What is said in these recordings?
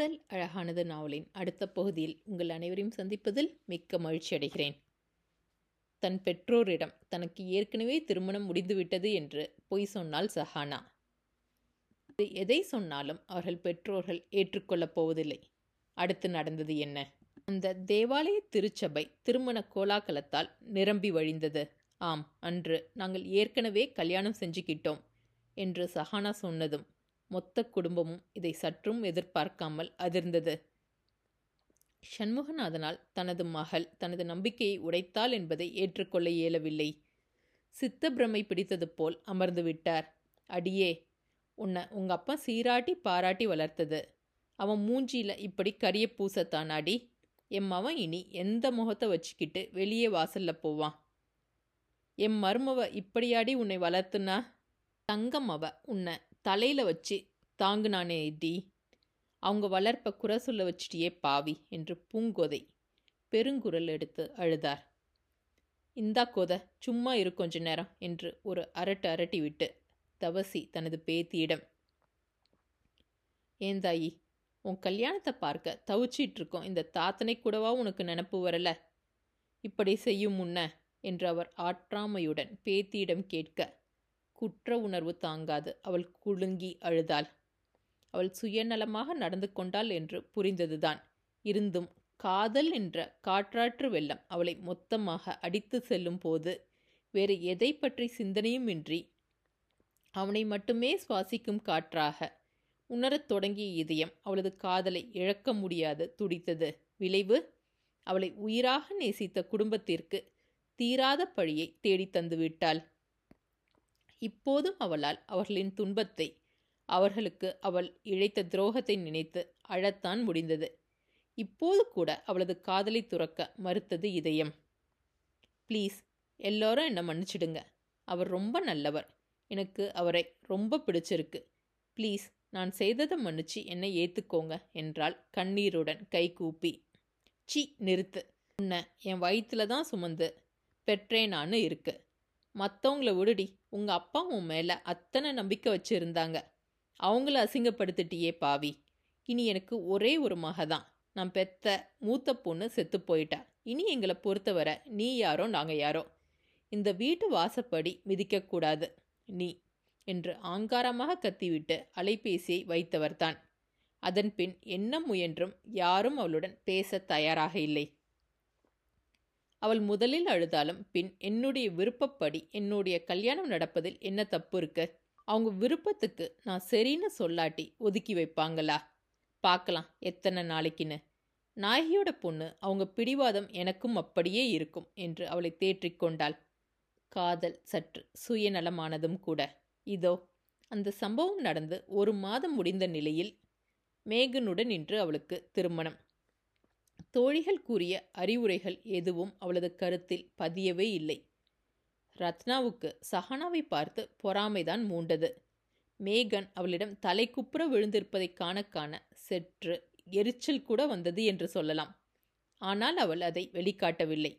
ஊடல் அழகானது நாவலின் அடுத்த பகுதியில் உங்கள் அனைவரையும் சந்திப்பதில் மிக்க மகிழ்ச்சி அடைகிறேன். தன் பெற்றோரிடம் தனக்கு ஏற்கனவே திருமணம் முடிந்துவிட்டது என்று பொய் சொன்னால் சஹானா. எதை சொன்னாலும் அவர்கள் பெற்றோர்கள் ஏற்றுக்கொள்ளப் போவதில்லை. அடுத்து நடந்தது என்ன? அந்த தேவாலய திருச்சபை திருமண கோலாகலத்தால் நிரம்பி வழிந்தது. ஆம் அன்று நாங்கள் ஏற்கனவே கல்யாணம் செஞ்சுக்கிட்டோம் என்று சஹானா சொன்னதும் மொத்த குடும்பமும் இதை சற்றும் எதிர்பார்க்காமல் அதிர்ந்தது. சண்முகநாதனால் தனது மகள் தனது நம்பிக்கையை உடைத்தாள் என்பதை ஏற்றுக்கொள்ள இயலவில்லை. சித்தப்பிரமை பிடித்தது போல் அமர்ந்து விட்டார். அடியே உன்னை உங்க அப்பா சீராட்டி பாராட்டி வளர்த்தது. அவன் மூஞ்சியில் இப்படி கரிய பூசத்தானாடி? எம் அவன் இனி எந்த முகத்தை வச்சுக்கிட்டு வெளியே வாசல்ல போவான்? எம் மருமவ இப்படியாடி உன்னை வளர்த்துனா? தங்கம் அவ உன்னை தலையில் வச்சு தாங்குனானே டி அவங்க வளர்ப்ப குறை சொல்ல வச்சிட்டியே பாவி என்று பூங்கோதை பெருங்குரல் எடுத்து அழுதார். இந்தா கோதை சும்மா இரு கொஞ்ச நேரம் என்று ஒரு அரட்டு அரட்டி விட்டு தவசி தனது பேத்தியிடம். ஏந்தாயி உன் கல்யாணத்தை பார்க்க தவிச்சிட்டு இருக்கோம். இந்த தாத்தனை கூடவா உனக்கு நினப்பு வரல? இப்படி செய்யும் முன்ன என்று அவர் ஆற்றாமையுடன் பேத்தியிடம் கேட்க குற்ற உணர்வு தாங்காது. அவள் குலுங்கி அழுதாள். அவள் சுயநலமாக நடந்து கொண்டாள் என்று புரிந்ததுதான். இருந்தும் காதல் என்ற காற்றாற்று வெள்ளம் அவளை மொத்தமாக அடித்து செல்லும் போது வேறு எதை பற்றி சிந்தனையுமின்றி அவனை மட்டுமே சுவாசிக்கும் காற்றாக உணரத் தொடங்கிய இதயம் அவளது காதலை இழக்க முடியாது துடித்தது. விளைவு? அவளை உயிராக நேசித்த குடும்பத்திற்கு தீராத பழியை தேடித் தந்துவிட்டாள். இப்போதும் அவளால் அவர்களின் துன்பத்தை அவர்களுக்கு அவள் இழைத்த துரோகத்தை நினைத்து அழத்தான் முடிந்தது. இப்போது கூட அவளது காதலை துறக்க மறுத்தது இதயம். ப்ளீஸ் எல்லோரும் என்னை மன்னிச்சிடுங்க. அவர் ரொம்ப நல்லவர். எனக்கு அவரை ரொம்ப பிடிச்சிருக்கு. ப்ளீஸ் நான் செய்ததை மன்னிச்சு என்னை ஏற்றுக்கோங்க என்றாள் கண்ணீருடன் கை கூப்பி. சி நிறுத்து. உன்னை என் வயிற்றில் தான் சுமந்து பெற்றேனான்னு இருக்கு. மற்றவங்கள விடுடி. உங்கள் அப்பா உன் மேலே அத்தனை நம்பிக்கை வச்சுருந்தாங்க. அவங்கள அசிங்கப்படுத்திட்டியே பாவி. இனி எனக்கு ஒரே ஒரு மக தான் நான் பெத்த மூத்த பொண்ணு செத்து போயிட்டா. இனி எங்களை பொறுத்தவரை நீ யாரோ நாங்கள் யாரோ. இந்த வீட்டு வாசப்படி மிதிக்கக்கூடாது நீ என்று ஆங்காரமாக கத்திவிட்டு அலைபேசியை வைத்தவர்தான் அதன் பின் என்ன முயன்றும் யாரும் அவளுடன் பேச தயாராக இல்லை. அவள் முதலில் அழுதாலும் பின் என்னுடைய விருப்பப்படி என்னுடைய கல்யாணம் நடப்பதில் என்ன தப்பு இருக்கு? அவங்க விருப்பத்துக்கு நான் சரின்னு சொல்லாட்டி ஒதுக்கி வைப்பாங்களா? பார்க்கலாம் எத்தனை நாளைக்குன்னு. நாயகியோட பொண்ணு அவங்க பிடிவாதம் எனக்கும் அப்படியே இருக்கும் என்று அவளை தேற்றிக்கொண்டாள் காதல் சற்று சுயநலமானதும் கூட. இதோ அந்த சம்பவம் நடந்து ஒரு மாதம் முடிந்த நிலையில் மேகனுடன் இன்று அவளுக்கு திருமணம். தோழிகள் கூறிய அறிவுரைகள் எதுவும் அவளது கருத்தில் பதியவே இல்லை. ரத்னாவுக்கு சஹனாவை பார்த்து பொறாமைதான் மூண்டது. மேகன் அவளிடம் தலைக்குப்புற விழுந்திருப்பதை காண காண செற்று எரிச்சல் கூட வந்தது என்று சொல்லலாம். ஆனால் அவள் அதை வெளிக்காட்டவில்லை.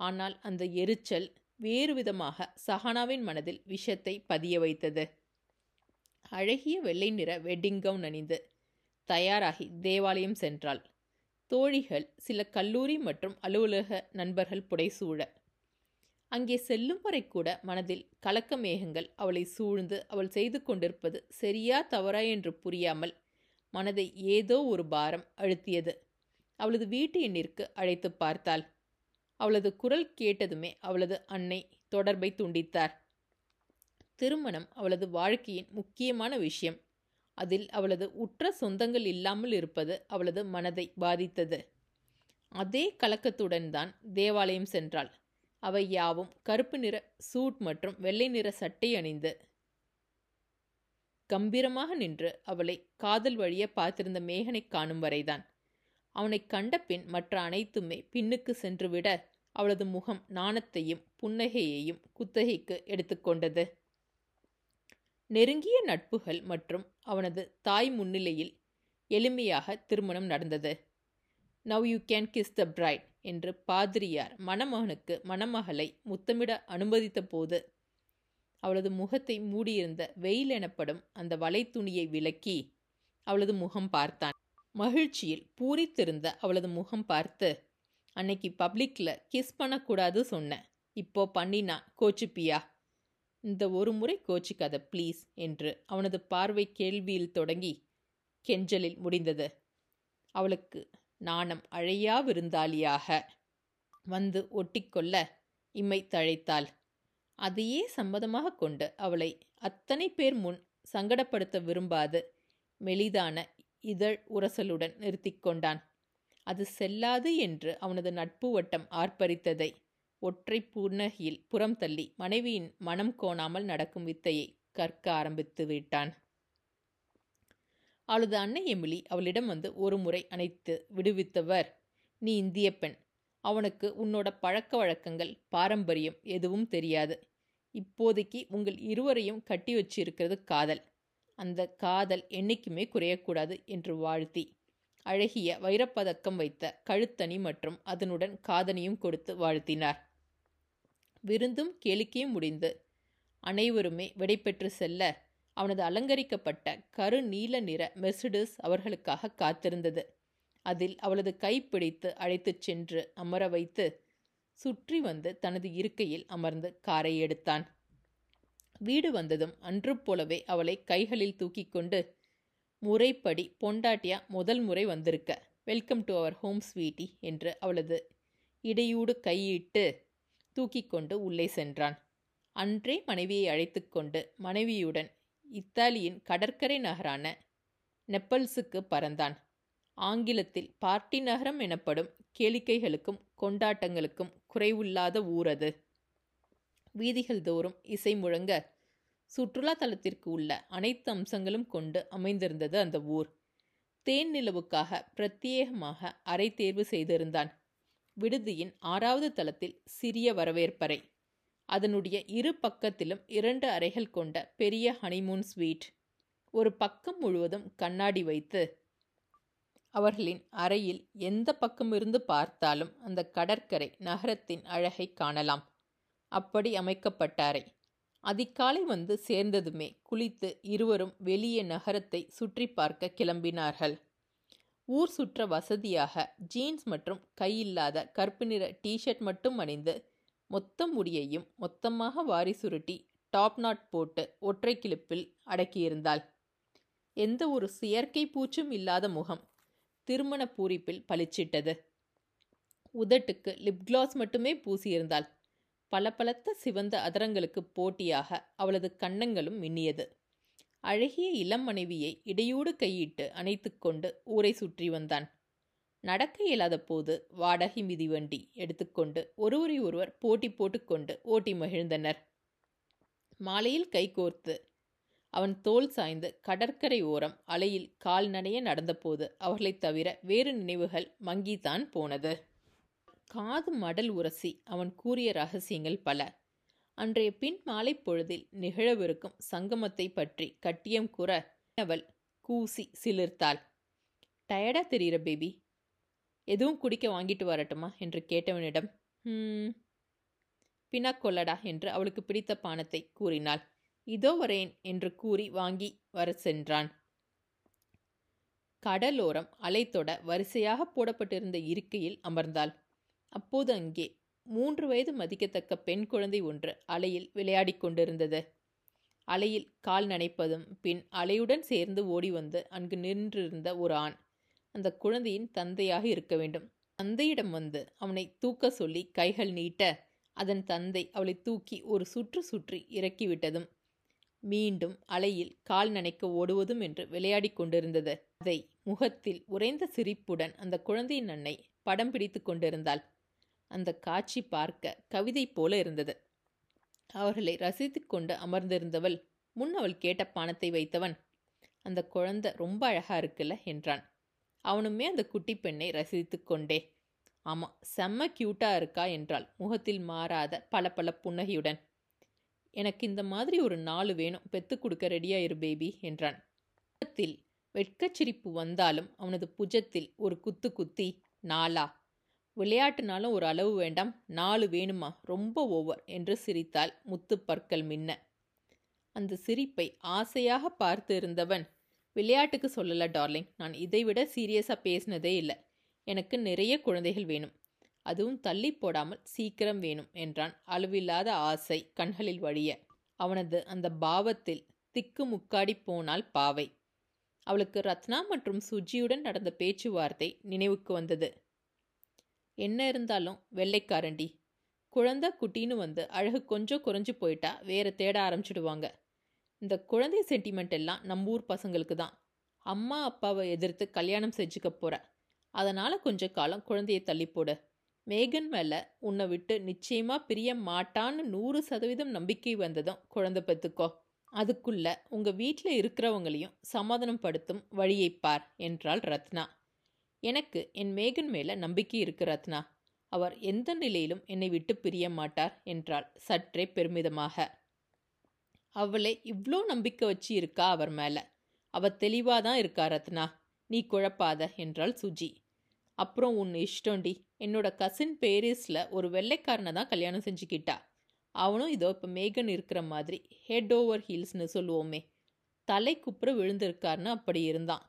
ஆனால் அந்த எரிச்சல் வேறு விதமாக சஹனாவின் மனதில் விஷத்தை பதிய வைத்தது. அழகிய வெள்ளை நிற வெட்டிங் கவுன் அணிந்து தயாராகி தேவாலயம் சென்றாள். தோழிகள் சில கல்லூரி மற்றும் அலுவலக நண்பர்கள் புடைசூழ. அங்கே செல்லும் வரை கூட மனதில் கலக்க மேகங்கள் அவளை சூழ்ந்து அவள் செய்து கொண்டிருப்பது சரியா தவறா என்று புரியாமல் மனதை ஏதோ ஒரு பாரம் அழுத்தியது. அவளது வீட்டு எண்ணிற்கு அழைத்து பார்த்தாள். அவளது குரல் கேட்டதுமே அவளது அன்னை தொடர்பை துண்டித்தார். திருமணம் அவளது வாழ்க்கையின் முக்கியமான விஷயம். அதில் அவளது உற்ற சொந்தங்கள் இல்லாமல் இருப்பது அவளது மனதை பாதித்தது. அதே கலக்கத்துடன் தான் தேவாலயம் சென்றாள். அவை யாவும் கருப்பு நிற சூட் மற்றும் வெள்ளை நிற சட்டை அணிந்து கம்பீரமாக நின்று அவளை காதல் வழிய பார்த்திருந்த மேகனை காணும் வரைதான். அவனை கண்ட பின் மற்ற அனைத்துமே பின்னுக்கு சென்றுவிட அவளது முகம் நாணத்தையும் புன்னகையையும் குத்தகைக்கு எடுத்துக்கொண்டது நெருங்கிய நட்புகள் மற்றும் அவனது தாய் முன்னிலையில் எளிமையாக திருமணம் நடந்தது. Now you can kiss the bride என்று பாதிரியார் மணமகனுக்கு மணமகளை முத்தமிட அனுமதித்த போது அவளது முகத்தை மூடியிருந்த வெயில் எனப்படும் அந்த வலைத்துணியை விலக்கி அவளது முகம் பார்த்தான். மகிழ்ச்சியில் பூரித்திருந்த அவளது முகம் பார்த்து அன்னைக்கு பப்ளிக்கில் கிஸ் பண்ணக்கூடாது சொன்னேன். இப்போ பண்ணினா கோச்சுப்பியா? இந்த ஒரு முறை கோச்சிக்காத ப்ளீஸ் என்று அவனது பார்வை கேள்வியில் தொடங்கி கெஞ்சலில் முடிந்தது. அவளுக்கு நாணம் அழையா விருந்தாளியாக வந்து ஒட்டிக்கொள்ள இம்மை தழைத்தாள். அதையே சம்மதமாக கொண்டு அவளை அத்தனை பேர் முன் சங்கடப்படுத்த விரும்பாது மெலிதான இதழ் உரசலுடன் நிறுத்தி கொண்டான். அது செல்லாது என்று அவனது நட்பு வட்டம் ஆர்ப்பரித்ததை ஒற்றை புன்னகையில் புறம் தள்ளி மனைவியின் மனம் கோணாமல் நடக்கும் வித்தையை கற்க ஆரம்பித்து விட்டான். அவளது அன்னை எமிலி அவளிடம் வந்து ஒரு முறை அணைத்து விடுவித்தவர். நீ இந்திய பெண். அவனுக்கு உன்னோட பழக்க வழக்கங்கள் பாரம்பரியம் எதுவும் தெரியாது. இப்போதைக்கு உங்கள் இருவரையும் கட்டி வச்சிருக்கிறது காதல். அந்த காதல் என்னைக்குமே குறையக்கூடாது என்று வாழ்த்தி அழகிய வைரப்பதக்கம் வைத்த கழுத்தணி மற்றும் அதனுடன் காதனியும் கொடுத்து வாழ்த்தினார். விருந்தும் கேளிக்கையும் முடிந்து. அனைவருமே விடைபெற்று செல்ல அவனது அலங்கரிக்கப்பட்ட கரு நீல நிற மெர்சிடிஸ் அவர்களுக்காக காத்திருந்தது. அதில் அவளது கைப்பிடித்து அழைத்துச் சென்று அமர வைத்து சுற்றி வந்து தனது இருக்கையில் அமர்ந்து காரை எடுத்தான். வீடு வந்ததும் அன்று போலவே அவளை கைகளில் தூக்கி கொண்டு முறைப்படி பொண்டாட்டியா முதல் முறை வந்திருக்க welcome to our home sweetie என்று அவளது இடையூடு கையிட்டு தூக்கி கொண்டு உள்ளே சென்றான். அன்றே மனைவியை அழைத்து கொண்டு மனைவியுடன் இத்தாலியின் கடற்கரை நகரான நெப்பல்ஸுக்கு பறந்தான். ஆங்கிலத்தில் பார்ட்டி நகரம் எனப்படும் கேளிக்கைகளுக்கும் கொண்டாட்டங்களுக்கும் குறைவில்லாத ஊர் அது வீதிகள் தோறும் இசை முழங்க சுற்றுலா தலத்திற்கு உள்ள அனைத்து அம்சங்களும் கொண்டு அமைந்திருந்தது அந்த ஊர். தேன் நிலவுக்காக பிரத்யேகமாக அறை தேர்வு செய்திருந்தான். விடுதியின் ஆறாவது தளத்தில் சிறிய வரவேற்பறை. அதனுடைய இரு பக்கத்திலும் இரண்டு அறைகள் கொண்ட பெரிய ஹனிமூன் ஸ்வீட் ஒரு பக்கம் முழுவதும் கண்ணாடி வைத்து அவர்களின் அறையில் எந்த பக்கமிருந்து பார்த்தாலும் அந்த கடற்கரை நகரத்தின் அழகை காணலாம். அப்படி அமைக்கப்பட்ட அறை. அதிகாலை வந்து சேர்ந்ததுமே குளித்து இருவரும் வெளியே நகரத்தை சுற்றி பார்க்க கிளம்பினார்கள். ஊர் சுற்ற வசதியாக ஜீன்ஸ் மற்றும் கையில்லாத கருப்பு நிற டிஷர்ட் மட்டும் அணிந்து மொத்த முடியையும் மொத்தமாக வாரி சுருட்டி டாப் நாட் போட்டு ஒற்றை கிளிப்பில் அடக்கியிருந்தாள். எந்த ஒரு செயற்கை பூச்சும் இல்லாத முகம் திருமண பூரிப்பில் பளிச்சிட்டது. உதட்டுக்கு லிப் கிளாஸ் மட்டுமே பூசியிருந்தாள். பளபளத்த சிவந்த அதரங்களுக்கு போட்டியாக அவளது கன்னங்களும் மின்னியது. அழகிய இளம் மனைவியை இடையூடு கையிட்டு அணைத்து கொண்டு ஊரை சுற்றி வந்தான். நடக்க இயலாத போது வாடகை மிதிவண்டி எடுத்துக்கொண்டு ஒருவரை ஒருவர் போட்டி போட்டுக்கொண்டு ஓட்டி மகிழ்ந்தனர். மாலையில் கைகோர்த்து அவன் தோல் சாய்ந்து கடற்கரை ஓரம் அலையில் கால் நனைய நடந்தபோது அவர்களைத் தவிர வேறு நினைவுகள் மங்கித்தான் போனது. காது மடல் உரசி அவன் கூறிய ரகசியங்கள் பல. அன்றைய பின் மாலை பொழுதில் நிகழவிருக்கும் சங்கமத்தை பற்றி கட்டியம் கூற அவள் கூசி சிலிர்த்தாள். டயர்டா தெரிகிற பேபி? எதுவும் குடிக்க வாங்கிட்டு வரட்டுமா? என்று கேட்டவனிடம் பினா பின்னா கொல்லடா என்று அவளுக்கு பிடித்த பானத்தை கூறினாள். இதோ வரேன் என்று கூறி வாங்கி வர சென்றான். கடலோரம் அலைத்தொட வரிசையாக போடப்பட்டிருந்த இருக்கையில் அமர்ந்தாள். அப்போது அங்கே மூன்று வயது மதிக்கத்தக்க பெண் குழந்தை ஒன்று அலையில் விளையாடிக் கொண்டிருந்தது. அலையில் கால் நனைப்பதும் பின் அலையுடன் சேர்ந்து ஓடி வந்து அங்கு நின்றிருந்த ஒரு ஆண். அந்த குழந்தையின் தந்தையாக இருக்க வேண்டும். தந்தையிடம் வந்து அவனை தூக்க சொல்லி கைகள் நீட்ட அதன் தந்தை அவளை தூக்கி ஒரு சுற்று சுற்றி இறக்கிவிட்டதும் மீண்டும் அலையில் கால் நனைக்க ஓடுவதும் என்று விளையாடிக் கொண்டிருந்தது. அதை முகத்தில் உறைந்த சிரிப்புடன் அந்த குழந்தையின் அன்னை படம் பிடித்து கொண்டிருந்தாள். அந்த காட்சி பார்க்க கவிதை போல இருந்தது. அவர்களை ரசித்து கொண்டு அமர்ந்திருந்தவள் முன் அவள் கேட்ட பானத்தை வைத்தவன் அந்த குழந்தை ரொம்ப அழகா இருக்குல்ல? என்றான். அவனுமே அந்த குட்டி பெண்ணை ரசித்து கொண்டே. ஆமாம் செம்ம கியூட்டா இருக்கா? என்றாள் முகத்தில் மாறாத பல பல புன்னகையுடன். எனக்கு இந்த மாதிரி ஒரு நாலு வேணும். பெத்து கொடுக்க ரெடியாக இரு பேபி என்றான். முகத்தில் வெட்கச்சிரிப்பு வந்தாலும் அவனது புஜத்தில் ஒரு குத்து குத்தி நாலா விளையாட்டுனாலும் ஒரு அளவு வேண்டாம் நாலு வேணுமா? ரொம்ப ஓவர் என்று சிரித்தாள் முத்து பற்கள் மின்ன. அந்த சிரிப்பை ஆசையாக பார்த்து இருந்தவன் விளையாட்டுக்கு சொல்லல டார்லிங் நான் இதைவிட சீரியஸாக பேசினதே இல்லை. எனக்கு நிறைய குழந்தைகள் வேணும். அதுவும் தள்ளி போடாமல் சீக்கிரம் வேணும் என்றான் அளவில்லாத ஆசை கண்களில் வழிய. அவனது அந்த பாவத்தில் திக்கு முக்காடி போனால் பாவை. அவளுக்கு ரத்னா மற்றும் சுஜியுடன் நடந்த பேச்சுவார்த்தை நினைவுக்கு வந்தது. என்ன இருந்தாலும் வெள்ளைக்காரண்டி. குழந்தை குட்டின்னு வந்து அழகு கொஞ்சம் குறைஞ்சி போயிட்டா வேற தேட ஆரம்பிச்சிடுவாங்க. இந்த குழந்தை சென்டிமெண்ட் எல்லாம் நம்ம ஊர் பசங்களுக்கு தான். அம்மா அப்பாவை எதிர்த்து கல்யாணம் செஞ்சுக்க போற. அதனால கொஞ்ச காலம் குழந்தையை தள்ளி போடு. மேகன் மேல உன்னை விட்டு நிச்சயமா பிரிய மாட்டான்னு நூறு சதவீதம் நம்பிக்கை வந்ததும் குழந்தை பத்துக்கோ. அதுக்குள்ள உங்க வீட்டில் இருக்கிறவங்களையும் சமாதானம் படுத்தும் வழியை பார் என்றாள் ரத்னா. எனக்கு என் மேகன் மேல நம்பிக்கை இருக்கு ரத்னா. அவர் எந்த நிலையிலும் என்னை விட்டு பிரிய மாட்டார் என்றாள் சற்றே பெருமிதமாக. அவளை இவ்வளோ நம்பிக்கை வச்சு இருக்கா அவர் மேல? அவ தெளிவாக தான் இருக்கா ரத்னா? நீ குழப்பாத என்றாள் சுஜி. அப்புறம் உன் இஷ்டம்டி என்னோட கசின் பேரிஸில் ஒரு வெள்ளைக்காரனை தான் கல்யாணம் செஞ்சுக்கிட்டா. அவனும் இதோ இப்போ மேகன் இருக்கிற மாதிரி ஹெட் ஓவர் ஹீல்ஸ்னு சொல்லுவோமே. தலை குப்புற விழுந்திருக்காருன்னு அப்படி இருந்தான்.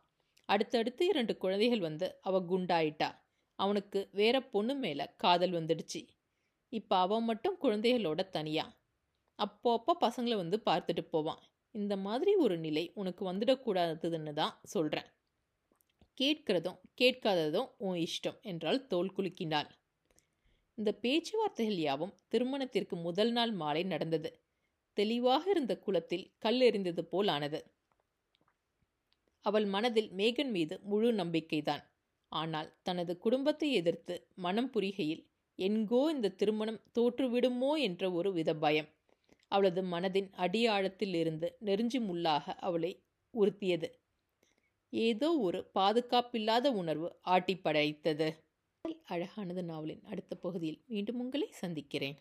அடுத்தடுத்து இரண்டு குழந்தைகள் வந்து அவ குண்டாயிட்டா. அவனுக்கு வேற பொண்ணு மேலே காதல் வந்துடுச்சு. இப்போ அவன் மட்டும் குழந்தைகளோட தனியா. அப்போ அப்போ பசங்களை வந்து பார்த்துட்டு போவான். இந்த மாதிரி ஒரு நிலை உனக்கு வந்துடக்கூடாதுன்னு தான் சொல்கிறேன் கேட்கிறதும் கேட்காததும் உன் இஷ்டம் என்றால் தோல் குலுக்கினாள். இந்த பேச்சுவார்த்தைகள் யாவும் திருமணத்திற்கு முதல் நாள் மாலை நடந்தது. தெளிவாக இருந்த குளத்தில் கல் எறிந்தது போல் ஆனது. அவள் மனதில் மேகன் மீது முழு நம்பிக்கைதான். ஆனால் தனது குடும்பத்தை எதிர்த்து மனம் புரிகையில் என்கோ இந்த திருமணம் தோற்றுவிடுமோ என்ற ஒரு வித பயம். அவளது மனதின் அடியாழத்தில் இருந்து நெருஞ்சி முள்ளாக அவளை உறுத்தியது. ஏதோ ஒரு பாதுகாப்பில்லாத உணர்வு ஆட்டி படைத்தது. அழகானது நாவலின் அடுத்த பகுதியில் மீண்டும் உங்களை சந்திக்கிறேன்.